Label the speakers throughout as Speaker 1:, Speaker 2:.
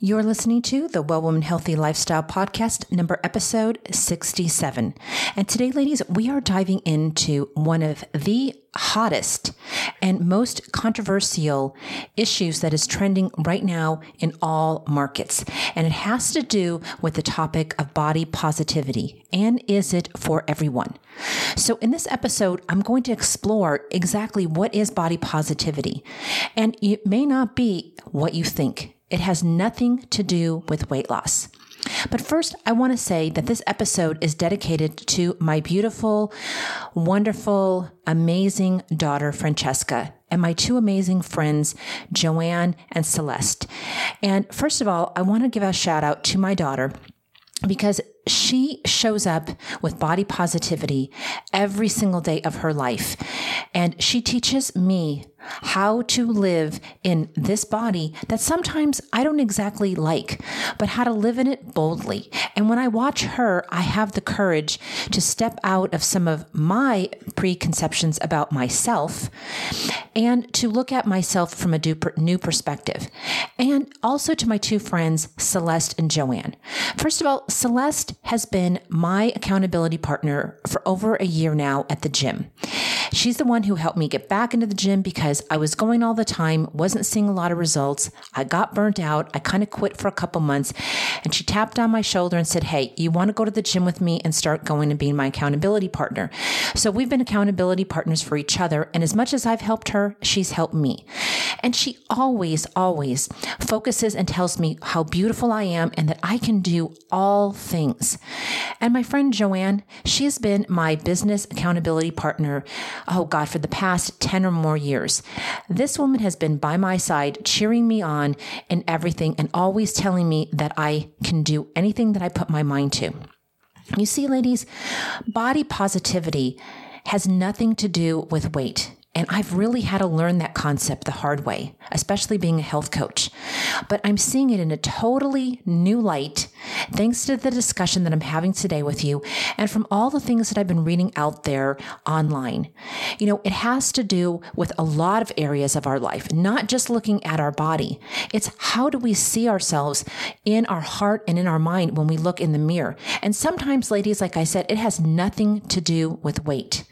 Speaker 1: You're listening to the Well Woman Healthy Lifestyle Podcast, number episode 67. And today, ladies, we are diving into one of the hottest and most controversial issues that is trending right now in all markets. And it has to do with the topic of body positivity. And is it for everyone? So, in this episode, I'm going to explore exactly what is body positivity. And it may not be what you think. It has nothing to do with weight loss. But first, I want to say that this episode is dedicated to my beautiful, wonderful, amazing daughter, Francesca, and my two amazing friends, Joanne and Celeste. And first of all, I want to give a shout out to my daughter because she shows up with body positivity every single day of her life. And she teaches me how to live in this body that sometimes I don't exactly like, but how to live in it boldly. And when I watch her, I have the courage to step out of some of my preconceptions about myself and to look at myself from a new perspective. And also to my two friends, Celeste and Joanne. First of all, Celeste has been my accountability partner for over a year now at the gym. She's the one who helped me get back into the gym because I was going all the time, wasn't seeing a lot of results. I got burnt out. I kind of quit for a couple months. And she tapped on my shoulder and said, Hey, you want to go to the gym with me and start going and being my accountability partner? So we've been accountability partners for each other. And as much as I've helped her, she's helped me. And she always, always focuses and tells me how beautiful I am and that I can do all things. And my friend Joanne, she has been my business accountability partner oh God, for the past 10 or more years. This woman has been by my side, cheering me on in everything and always telling me that I can do anything that I put my mind to. You see, ladies, body positivity has nothing to do with weight. And I've really had to learn that concept the hard way, especially being a health coach. But I'm seeing it in a totally new light thanks to the discussion that I'm having today with you and from all the things that I've been reading out there online. You know, it has to do with a lot of areas of our life, not just looking at our body. It's how do we see ourselves in our heart and in our mind when we look in the mirror. And sometimes, ladies, like I said, it has nothing to do with weight.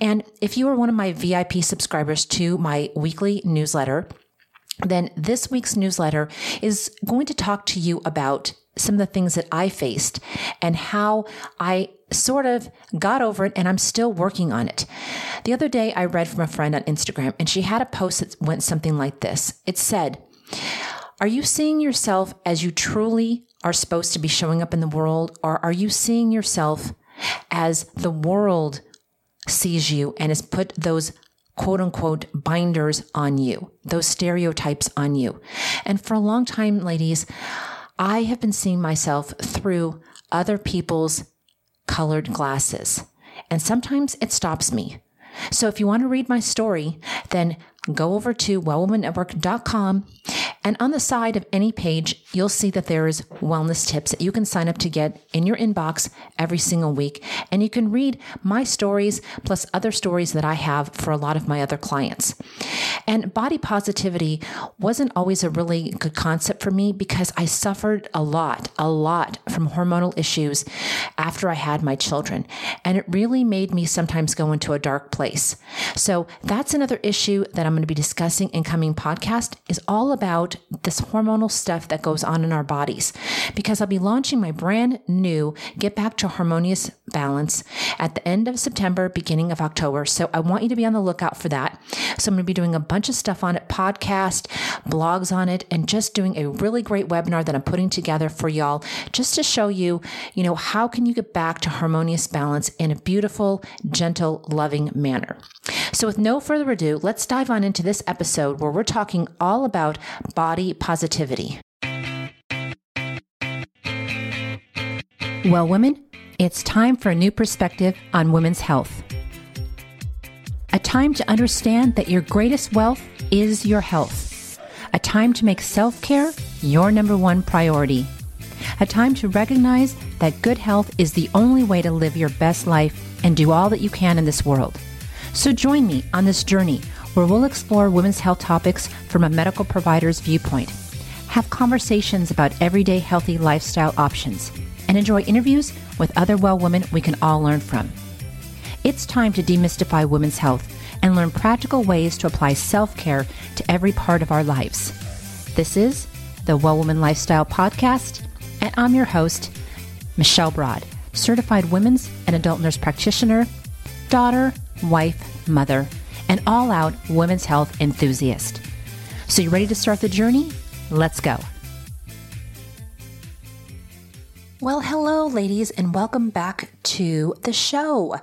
Speaker 1: And if you are one of my VIP subscribers to my weekly newsletter, then this week's newsletter is going to talk to you about some of the things that I faced and how I sort of got over it and I'm still working on it. The other day, I read from a friend on Instagram and she had a post that went something like this It said, Are you seeing yourself as you truly are supposed to be showing up in the world, or are you seeing yourself as the world sees you and has put those quote unquote binders on you, those stereotypes on you. And for a long time, ladies, I have been seeing myself through other people's colored glasses. And sometimes it stops me. So if you want to read my story, then go over to wellwomannetwork.com and on the side of any page, you'll see that there is wellness tips that you can sign up to get in your inbox every single week. And you can read my stories plus other stories that I have for a lot of my other clients. And body positivity wasn't always a really good concept for me because I suffered a lot, a lot from hormonal issues after I had my children. And it really made me sometimes go into a dark place. So that's another issue that I'm going to be discussing in coming podcast is all about this hormonal stuff that goes on in our bodies because I'll be launching my brand new Get Back to Harmonious Balance at the end of September, beginning of October. So I want you to be on the lookout for that. So I'm going to be doing a bunch of stuff on it, podcast, blogs on it, and just doing a really great webinar that I'm putting together for y'all just to show you, you know, how can you get back to harmonious balance in a beautiful, gentle, loving manner. So with no further ado, let's dive on into this episode where we're talking all about body positivity. Well, women, it's time for a new perspective on women's health. A time to understand that your greatest wealth is your health. A time to make self care your number one priority. A time to recognize that good health is the only way to live your best life and do all that you can in this world. So join me on this journey where we'll explore women's health topics from a medical provider's viewpoint have conversations about everyday healthy lifestyle options, and enjoy interviews with other well women we can all learn from. It's time to demystify women's health and learn practical ways to apply self care to every part of our lives. This is the Well Woman Lifestyle Podcast, and I'm your host, Michelle Broad, certified women's and adult nurse practitioner, daughter, wife, mother, and all out women's health enthusiast. So, you ready to start the journey? Let's go. Well, hello, ladies, and welcome back to the show.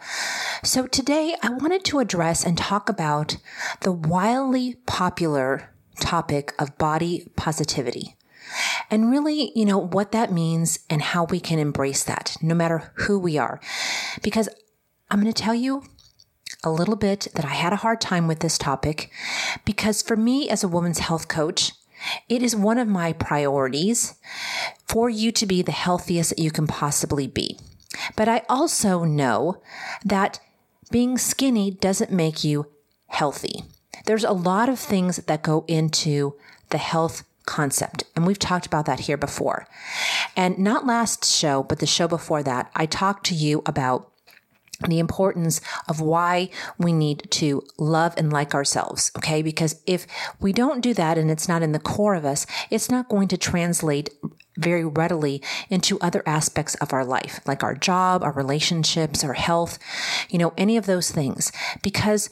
Speaker 1: So, today I wanted to address and talk about the wildly popular topic of body positivity. And really, you know, what that means and how we can embrace that, no matter who we are. Because I'm going to tell you a little bit that I had a hard time with this topic because for me as a woman's health coach, it is one of my priorities for you to be the healthiest that you can possibly be. But I also know that being skinny doesn't make you healthy. There's a lot of things that go into the health concept. And we've talked about that here before. And not last show, but the show before that, I talked to you about the importance of why we need to love and like ourselves. Okay. Because if we don't do that and it's not in the core of us, it's not going to translate very readily into other aspects of our life, like our job, our relationships, our health, you know, any of those things. Because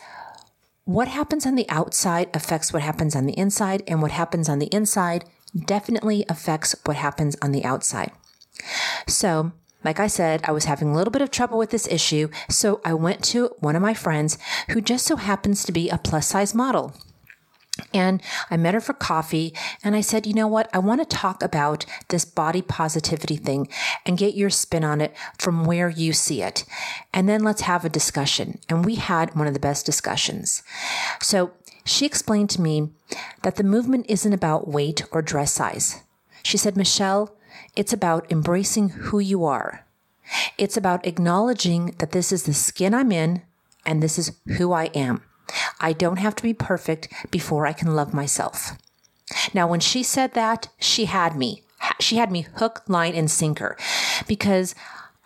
Speaker 1: what happens on the outside affects what happens on the inside, and what happens on the inside definitely affects what happens on the outside. So, like I said, I was having a little bit of trouble with this issue, so I went to one of my friends who just so happens to be a plus size model. And I met her for coffee and I said, you know what? I want to talk about this body positivity thing and get your spin on it from where you see it. And then let's have a discussion. And we had one of the best discussions. So she explained to me that the movement isn't about weight or dress size. She said, Michelle, it's about embracing who you are. It's about acknowledging that this is the skin I'm in and this is who I am. I don't have to be perfect before I can love myself. Now, when she said that, she had me. She had me hook, line, and sinker because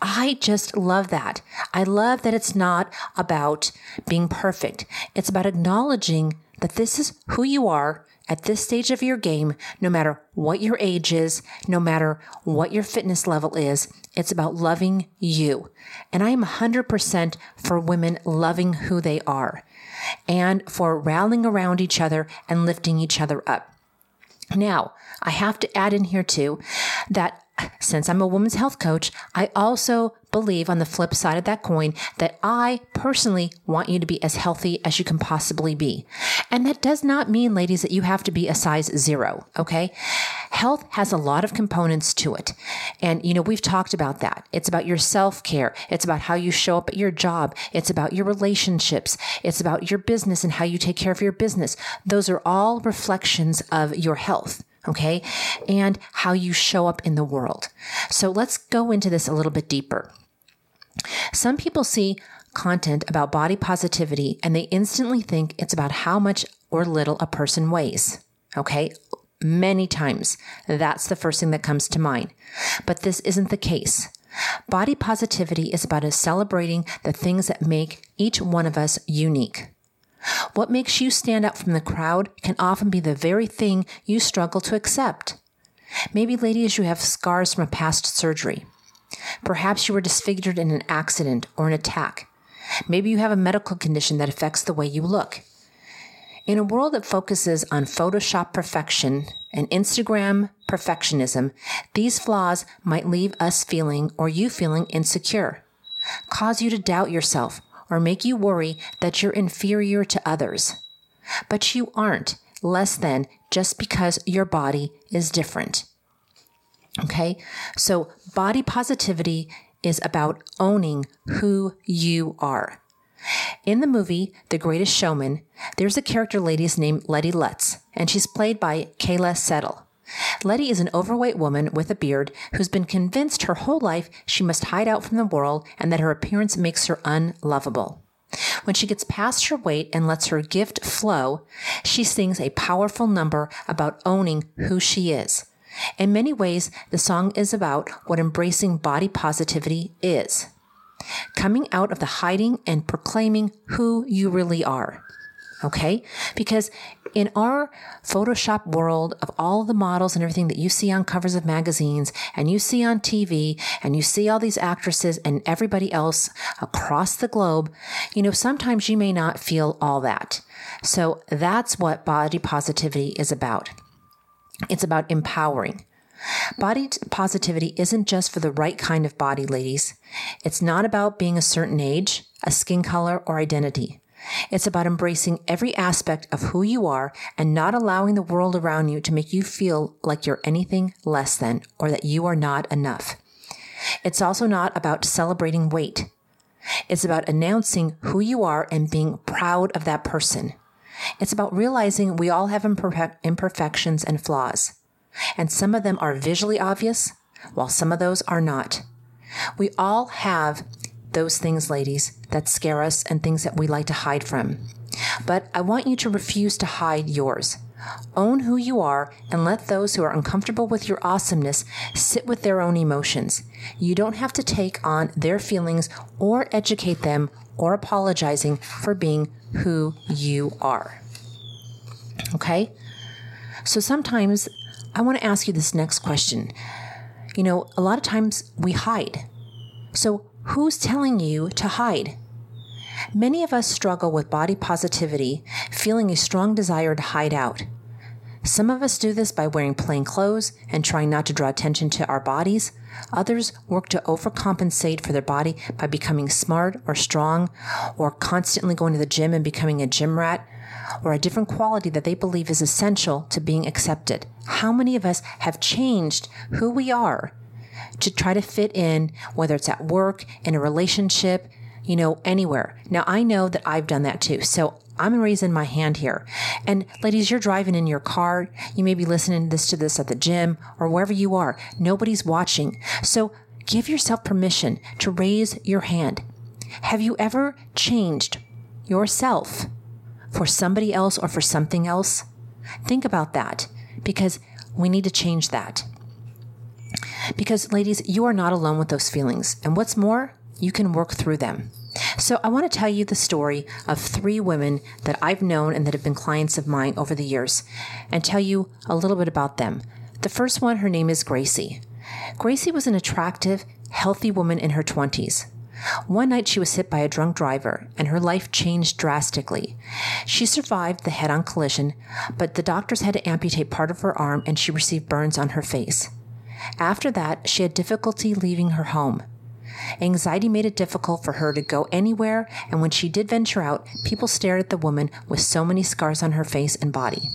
Speaker 1: I just love that. I love that it's not about being perfect. It's about acknowledging that this is who you are at this stage of your game, no matter what your age is, no matter what your fitness level is, it's about loving you. And I am 100% for women loving who they are and for rallying around each other and lifting each other up. Now, I have to add in here too that since I'm a woman's health coach, I also believe on the flip side of that coin that I personally want you to be as healthy as you can possibly be. And that does not mean, ladies, that you have to be a size zero, okay? Health has a lot of components to it. And, you know, we've talked about that. It's about your self care. It's about how you show up at your job. It's about your relationships. It's about your business and how you take care of your business. Those are all reflections of your health okay? And how you show up in the world. So let's go into this a little bit deeper. Some people see content about body positivity and they instantly think it's about how much or little a person weighs. Okay. Many times that's the first thing that comes to mind. But this isn't the case. Body positivity is about us celebrating the things that make each one of us unique. What makes you stand out from the crowd can often be the very thing you struggle to accept. Maybe, ladies, you have scars from a past surgery. Perhaps you were disfigured in an accident or an attack. Maybe you have a medical condition that affects the way you look. In a world that focuses on Photoshop perfection and Instagram perfectionism, these flaws might leave us feeling or you feeling insecure, cause you to doubt yourself, or make you worry that you're inferior to others. But you aren't less than just because your body is different. Okay. So body positivity is about owning who you are. In the movie The Greatest Showman, there's a character lady named Letty Lutz, and she's played by Keala Settle. Letty is an overweight woman with a beard who's been convinced her whole life she must hide out from the world and that her appearance makes her unlovable. When she gets past her weight and lets her gift flow, she sings a powerful number about owning who she is. In many ways, the song is about what embracing body positivity is coming out of the hiding and proclaiming who you really are. Okay? Because in our Photoshop world of all the models and everything that you see on covers of magazines and you see on TV and you see all these actresses and everybody else across the globe, you know, sometimes you may not feel all that. So that's what body positivity is about. It's about empowering. Body positivity isn't just for the right kind of body, ladies. It's not about being a certain age, a skin color, or identity. It's about embracing every aspect of who you are and not allowing the world around you to make you feel like you're anything less than or that you are not enough. It's also not about celebrating weight. It's about announcing who you are and being proud of that person. It's about realizing we all have imperfections and flaws. And some of them are visually obvious, while some of those are not. We all have those things, ladies, that scare us and things that we like to hide from. But I want you to refuse to hide yours. Own who you are and let those who are uncomfortable with your awesomeness sit with their own emotions. You don't have to take on their feelings or educate them or apologizing for being who you are. Okay? So sometimes I want to ask you this next question. You know, a lot of times we hide. So Who's telling you to hide? Many of us struggle with body positivity, feeling a strong desire to hide out. Some of us do this by wearing plain clothes and trying not to draw attention to our bodies. Others work to overcompensate for their body by becoming smart or strong, or constantly going to the gym and becoming a gym rat, or a different quality that they believe is essential to being accepted. How many of us have changed who we are to try to fit in, whether it's at work, in a relationship, you know, anywhere. Now, I know that I've done that too. So I'm raising my hand here. And ladies, you're driving in your car. You may be listening to this to this at the gym or wherever you are. Nobody's watching. So give yourself permission to raise your hand. Have you ever changed yourself for somebody else or for something else? Think about that because we need to change that. Because, ladies, you are not alone with those feelings. And what's more, you can work through them. So, I want to tell you the story of three women that I've known and that have been clients of mine over the years and tell you a little bit about them. The first one, her name is Gracie. Gracie was an attractive, healthy woman in her 20s. One night she was hit by a drunk driver and her life changed drastically. She survived the head on collision, but the doctors had to amputate part of her arm and she received burns on her face. After that, she had difficulty leaving her home. Anxiety made it difficult for her to go anywhere, and when she did venture out, people stared at the woman with so many scars on her face and body.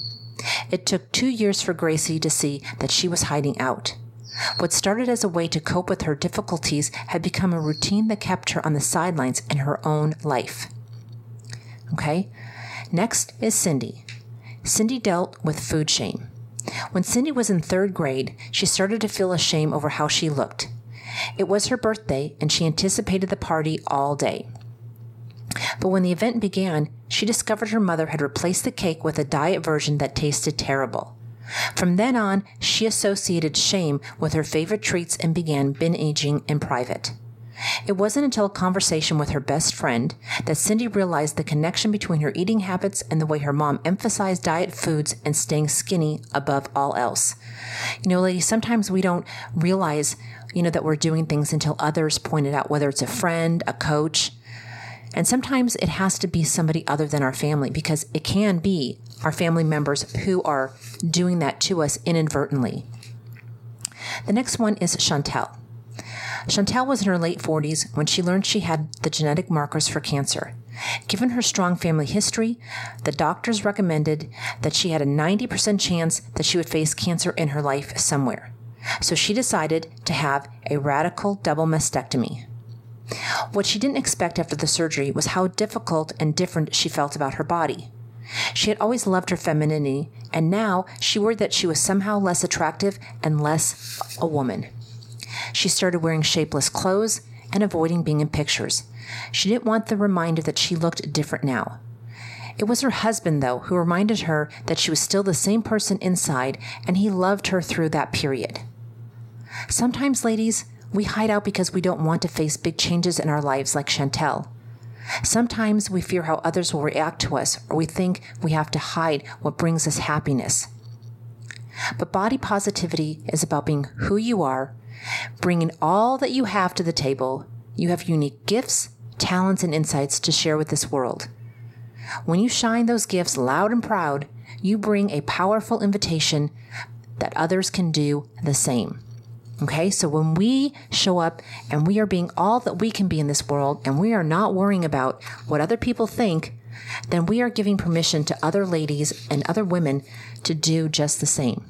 Speaker 1: It took two years for Gracie to see that she was hiding out. What started as a way to cope with her difficulties had become a routine that kept her on the sidelines in her own life. Okay? Next is Cindy. Cindy dealt with food shame. When Cindy was in third grade, she started to feel ashamed over how she looked. It was her birthday, and she anticipated the party all day. But when the event began, she discovered her mother had replaced the cake with a diet version that tasted terrible. From then on, she associated shame with her favorite treats and began binge eating in private. It wasn't until a conversation with her best friend that Cindy realized the connection between her eating habits and the way her mom emphasized diet foods and staying skinny above all else. You know, ladies, sometimes we don't realize, you know, that we're doing things until others point it out, whether it's a friend, a coach. And sometimes it has to be somebody other than our family because it can be our family members who are doing that to us inadvertently. The next one is Chantel. Chantel was in her late 40s when she learned she had the genetic markers for cancer. Given her strong family history, the doctors recommended that she had a 90% chance that she would face cancer in her life somewhere. So she decided to have a radical double mastectomy. What she didn't expect after the surgery was how difficult and different she felt about her body. She had always loved her femininity, and now she worried that she was somehow less attractive and less a woman. She started wearing shapeless clothes and avoiding being in pictures. She didn't want the reminder that she looked different now. It was her husband, though, who reminded her that she was still the same person inside and he loved her through that period. Sometimes, ladies, we hide out because we don't want to face big changes in our lives like Chantel. Sometimes we fear how others will react to us, or we think we have to hide what brings us happiness. But body positivity is about being who you are, bringing all that you have to the table. You have unique gifts, talents, and insights to share with this world. When you shine those gifts loud and proud, you bring a powerful invitation that others can do the same. Okay, so when we show up and we are being all that we can be in this world and we are not worrying about what other people think, then we are giving permission to other ladies and other women to do just the same.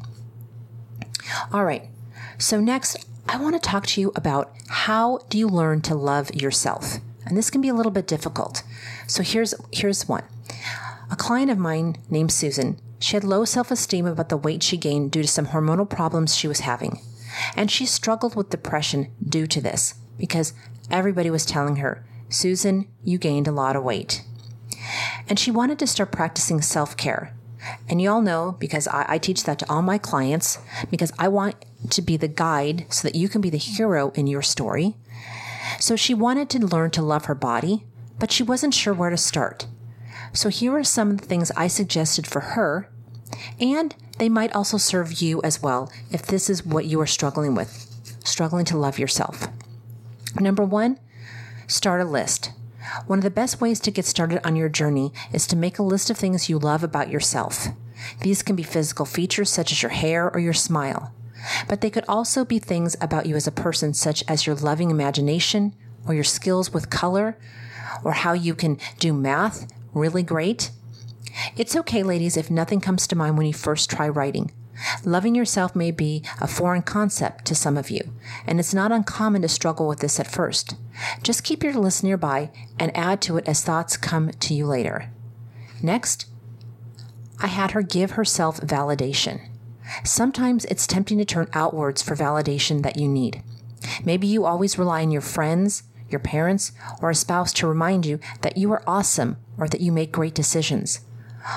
Speaker 1: All right, so next, I want to talk to you about how do you learn to love yourself? And this can be a little bit difficult. So here's here's one. A client of mine named Susan, she had low self-esteem about the weight she gained due to some hormonal problems she was having. And she struggled with depression due to this because everybody was telling her, Susan, you gained a lot of weight. And she wanted to start practicing self care. And you all know because I, I, teach that to all my clients because I want to be the guide so that you can be the hero in your story. So she wanted to learn to love her body, but she wasn't sure where to start. So here are some of the things I suggested for her and they might also serve you as well if this is what you are struggling with, struggling to love yourself. Number one, start a list. One of the best ways to get started on your journey is to make a list of things you love about yourself. These can be physical features such as your hair or your smile, but they could also be things about you as a person, such as your loving imagination or your skills with color or how you can do math really great it's okay, ladies, if nothing comes to mind when you first try writing. Loving yourself may be a foreign concept to some of you, and it's not uncommon to struggle with this at first. Just keep your list nearby and add to it as thoughts come to you later. Next, I had her give herself validation. Sometimes it's tempting to turn outwards for validation that you need. Maybe you always rely on your friends, your parents, or a spouse to remind you that you are awesome or that you make great decisions.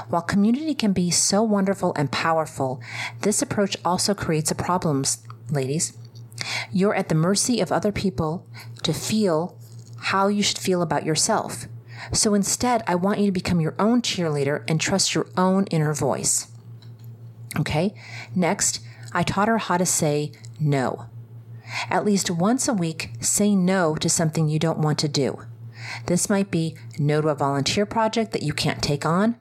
Speaker 1: While community can be so wonderful and powerful, this approach also creates a problem, ladies. You're at the mercy of other people to feel how you should feel about yourself. So instead, I want you to become your own cheerleader and trust your own inner voice. Okay? Next, I taught her how to say no. At least once a week, say no to something you don't want to do. This might be no to a volunteer project that you can't take on,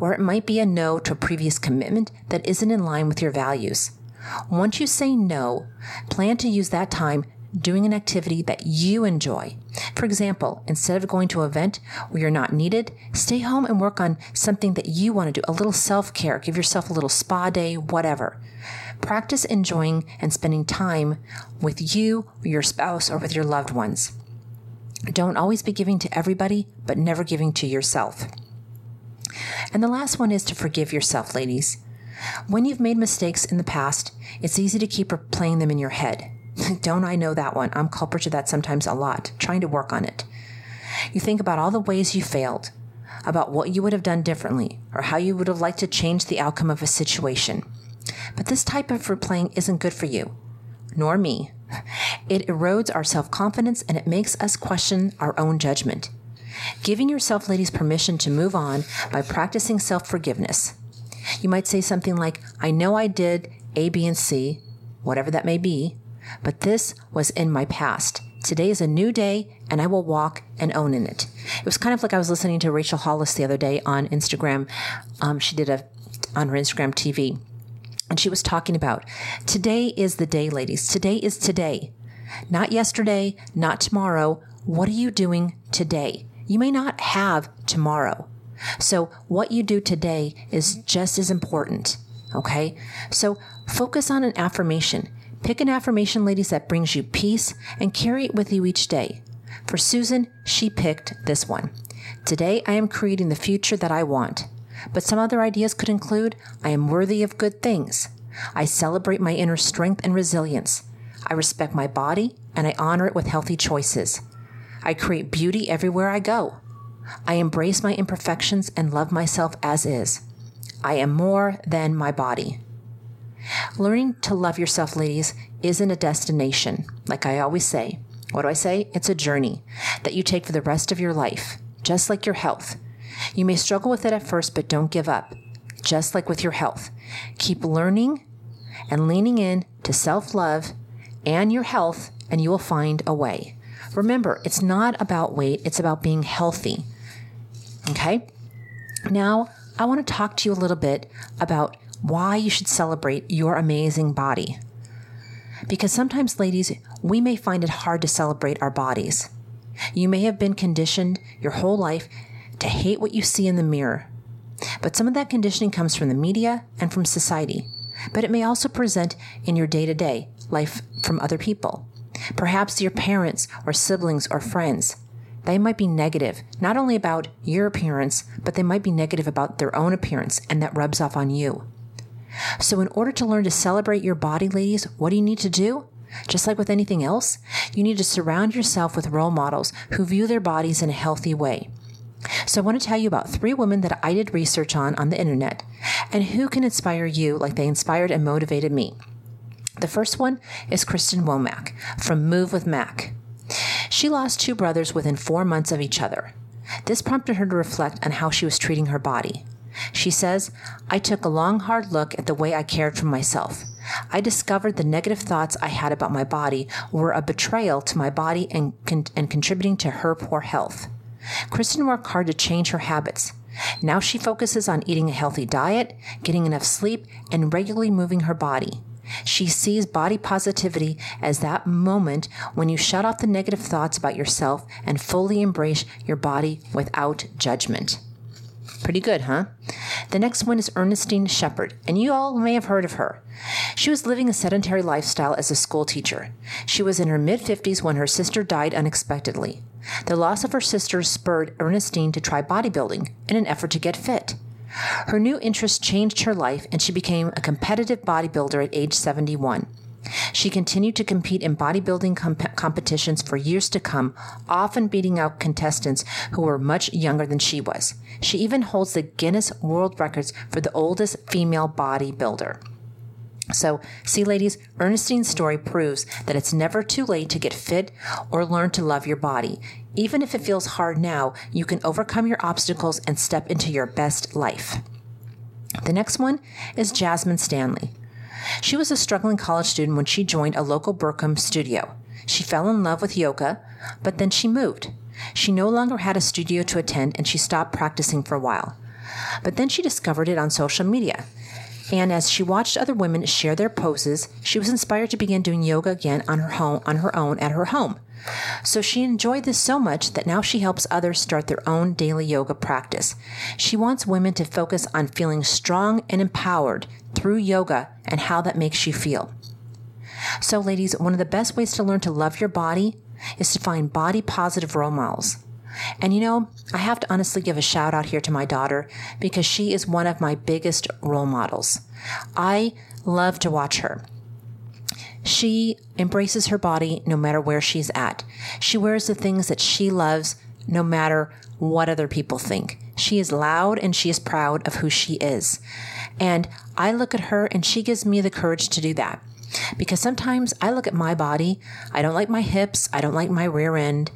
Speaker 1: or it might be a no to a previous commitment that isn't in line with your values. Once you say no, plan to use that time doing an activity that you enjoy. For example, instead of going to an event where you're not needed, stay home and work on something that you want to do, a little self care, give yourself a little spa day, whatever. Practice enjoying and spending time with you, your spouse, or with your loved ones. Don't always be giving to everybody, but never giving to yourself. And the last one is to forgive yourself, ladies. When you've made mistakes in the past, it's easy to keep replaying them in your head. Don't I know that one? I'm culprit to that sometimes a lot, trying to work on it. You think about all the ways you failed, about what you would have done differently, or how you would have liked to change the outcome of a situation. But this type of replaying isn't good for you, nor me. It erodes our self confidence and it makes us question our own judgment. Giving yourself, ladies, permission to move on by practicing self forgiveness. You might say something like, I know I did A, B, and C, whatever that may be, but this was in my past. Today is a new day, and I will walk and own in it. It was kind of like I was listening to Rachel Hollis the other day on Instagram. Um, she did a on her Instagram TV, and she was talking about today is the day, ladies. Today is today, not yesterday, not tomorrow. What are you doing today? You may not have tomorrow. So, what you do today is just as important. Okay? So, focus on an affirmation. Pick an affirmation, ladies, that brings you peace and carry it with you each day. For Susan, she picked this one. Today, I am creating the future that I want. But some other ideas could include I am worthy of good things. I celebrate my inner strength and resilience. I respect my body and I honor it with healthy choices. I create beauty everywhere I go. I embrace my imperfections and love myself as is. I am more than my body. Learning to love yourself, ladies, isn't a destination. Like I always say, what do I say? It's a journey that you take for the rest of your life, just like your health. You may struggle with it at first, but don't give up, just like with your health. Keep learning and leaning in to self love and your health, and you will find a way. Remember, it's not about weight, it's about being healthy. Okay? Now, I want to talk to you a little bit about why you should celebrate your amazing body. Because sometimes, ladies, we may find it hard to celebrate our bodies. You may have been conditioned your whole life to hate what you see in the mirror. But some of that conditioning comes from the media and from society. But it may also present in your day to day life from other people. Perhaps your parents or siblings or friends. They might be negative, not only about your appearance, but they might be negative about their own appearance, and that rubs off on you. So, in order to learn to celebrate your body, ladies, what do you need to do? Just like with anything else, you need to surround yourself with role models who view their bodies in a healthy way. So, I want to tell you about three women that I did research on on the internet and who can inspire you like they inspired and motivated me. The first one is Kristen Womack from Move with Mac. She lost two brothers within four months of each other. This prompted her to reflect on how she was treating her body. She says, I took a long, hard look at the way I cared for myself. I discovered the negative thoughts I had about my body were a betrayal to my body and, con- and contributing to her poor health. Kristen worked hard to change her habits. Now she focuses on eating a healthy diet, getting enough sleep, and regularly moving her body. She sees body positivity as that moment when you shut off the negative thoughts about yourself and fully embrace your body without judgment. Pretty good, huh? The next one is Ernestine Shepherd, and you all may have heard of her. She was living a sedentary lifestyle as a school teacher. She was in her mid 50s when her sister died unexpectedly. The loss of her sister spurred Ernestine to try bodybuilding in an effort to get fit. Her new interest changed her life, and she became a competitive bodybuilder at age 71. She continued to compete in bodybuilding comp- competitions for years to come, often beating out contestants who were much younger than she was. She even holds the Guinness World Records for the oldest female bodybuilder. So, see, ladies, Ernestine's story proves that it's never too late to get fit or learn to love your body. Even if it feels hard now, you can overcome your obstacles and step into your best life. The next one is Jessamyn Stanley. She was a struggling college student when she joined a local Bikram studio. She fell in love with yoga, but then she moved. She no longer had a studio to attend and she stopped practicing for a while. But then she discovered it on social media. And as she watched other women share their poses, she was inspired to begin doing yoga again on her home on her own at her home. So she enjoyed this so much that now she helps others start their own daily yoga practice. She wants women to focus on feeling strong and empowered through yoga and how that makes you feel. So, ladies, one of the best ways to learn to love your body is to find body positive role models. And you know, I have to honestly give a shout out here to my daughter because she is one of my biggest role models. I love to watch her. She embraces her body no matter where she's at. She wears the things that she loves no matter what other people think. She is loud and she is proud of who she is. And I look at her and she gives me the courage to do that. Because sometimes I look at my body, I don't like my hips, I don't like my rear end.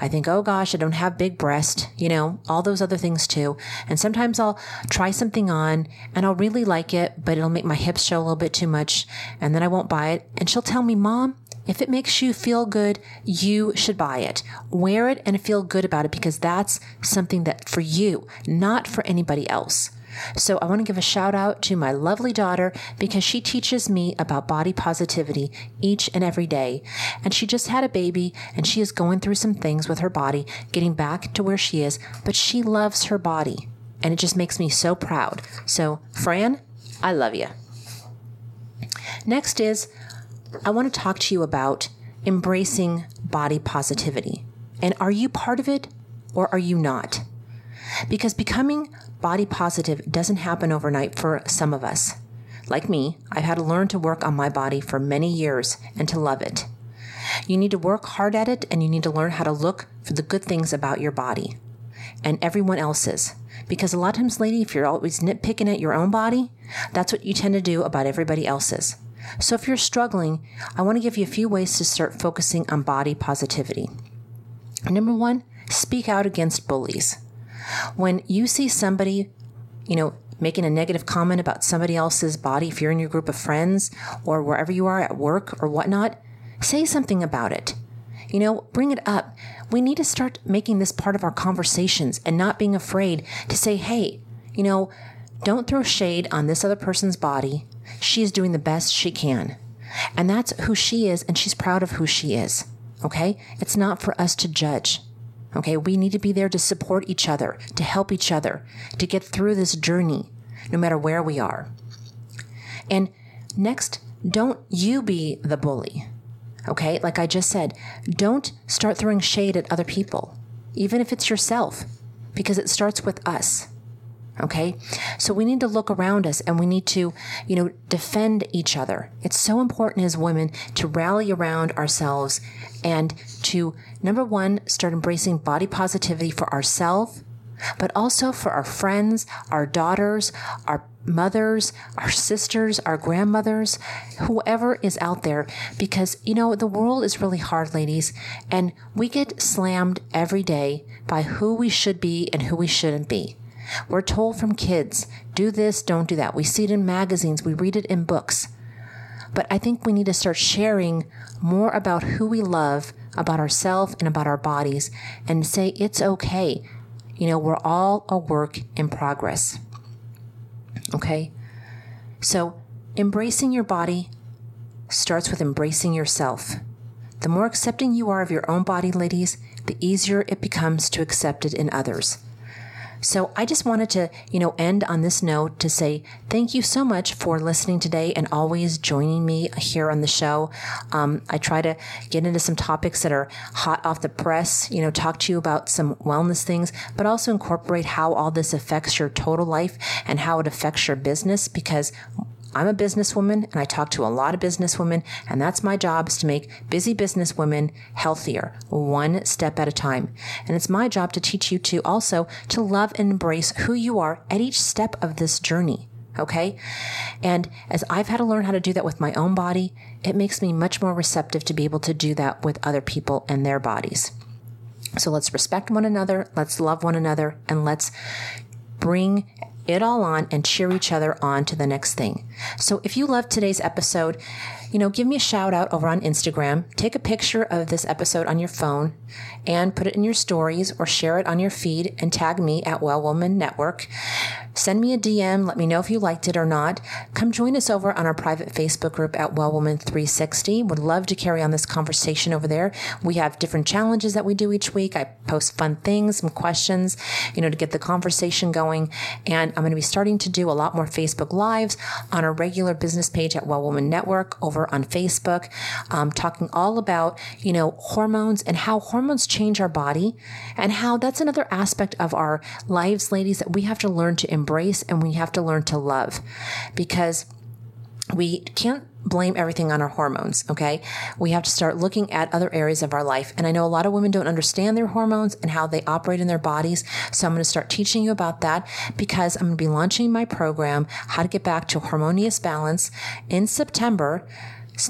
Speaker 1: I think, oh gosh, I don't have big breast, you know, all those other things too. And sometimes I'll try something on and I'll really like it, but it'll make my hips show a little bit too much and then I won't buy it. And she'll tell me, Mom, if it makes you feel good, you should buy it. Wear it and feel good about it because that's something that for you, not for anybody else. So I want to give a shout out to my lovely daughter because she teaches me about body positivity each and every day. And she just had a baby and she is going through some things with her body, getting back to where she is, but she loves her body. And it just makes me so proud. So, Fran, I love you. Next is I want to talk to you about embracing body positivity. And are you part of it or are you not? Because becoming body positive doesn't happen overnight for some of us. like me, I've had to learn to work on my body for many years and to love it. You need to work hard at it and you need to learn how to look for the good things about your body and everyone else's. Because a lot of times, lady, if you're always nitpicking at your own body, that's what you tend to do about everybody else's. So if you're struggling, I want to give you a few ways to start focusing on body positivity. Number one, speak out against bullies. When you see somebody, you know, making a negative comment about somebody else's body, if you're in your group of friends or wherever you are at work or whatnot, say something about it. You know, bring it up. We need to start making this part of our conversations and not being afraid to say, hey, you know, don't throw shade on this other person's body. She is doing the best she can. And that's who she is, and she's proud of who she is. Okay? It's not for us to judge. Okay? We need to be there to support each other, to help each other, to get through this journey, no matter where we are. And next, don't you be the bully. Okay? Like I just said, don't start throwing shade at other people, even if it's yourself, because it starts with us. Okay. So we need to look around us and we need to, you know, defend each other. It's so important as women to rally around ourselves and to, number one, start embracing body positivity for ourselves, but also for our friends, our daughters, our mothers, our sisters, our grandmothers, whoever is out there, because, you know, the world is really hard, ladies, and we get slammed every day by who we should be and who we shouldn't be. We're told from kids, do this, don't do that. We see it in magazines, we read it in books. But I think we need to start sharing more about who we love, about ourselves, and about our bodies, and say it's okay. You know, we're all a work in progress. Okay? So, embracing your body starts with embracing yourself. The more accepting you are of your own body, ladies, the easier it becomes to accept it in others. So I just wanted to, you know, end on this note to say thank you so much for listening today and always joining me here on the show. Um, I try to get into some topics that are hot off the press, you know, talk to you about some wellness things, but also incorporate how all this affects your total life and how it affects your business because I'm a businesswoman and I talk to a lot of businesswomen, and that's my job is to make busy businesswomen healthier, one step at a time. And it's my job to teach you to also to love and embrace who you are at each step of this journey. Okay. And as I've had to learn how to do that with my own body, it makes me much more receptive to be able to do that with other people and their bodies. So let's respect one another, let's love one another, and let's bring it all on and cheer each other on to the next thing. So if you loved today's episode, you know, give me a shout out over on Instagram. Take a picture of this episode on your phone and put it in your stories or share it on your feed and tag me at Well Woman Network. Send me a DM. Let me know if you liked it or not. Come join us over on our private Facebook group at Well Woman 360. Would love to carry on this conversation over there. We have different challenges that we do each week. I post fun things, some questions, you know, to get the conversation going. And I'm going to be starting to do a lot more Facebook Lives on our regular business page at Well Woman Network over over on Facebook, um, talking all about, you know, hormones and how hormones change our body and how that's another aspect of our lives, ladies, that we have to learn to embrace and we have to learn to love. Because we can't blame everything on our hormones, okay? We have to start looking at other areas of our life. And I know a lot of women don't understand their hormones and how they operate in their bodies. So I'm going to start teaching you about that because I'm going to be launching my program, How to Get Back to Harmonious Balance, in September.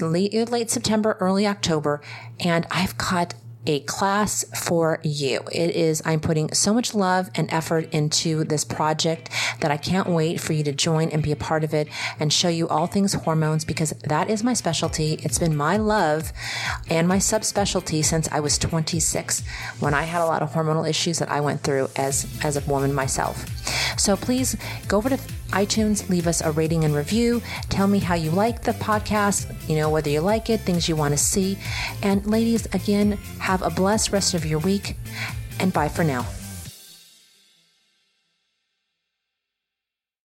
Speaker 1: Late, late September, early October. And I've got a class for you. It is, I'm putting so much love and effort into this project that I can't wait for you to join and be a part of it and show you all things hormones because that is my specialty. It's been my love and my subspecialty since I was 26 when I had a lot of hormonal issues that I went through as, as a woman myself. So please go over to iTunes, leave us a rating and review. Tell me how you like the podcast, you know, whether you like it, things you want to see. And ladies, again, have a blessed rest of your week and bye for now.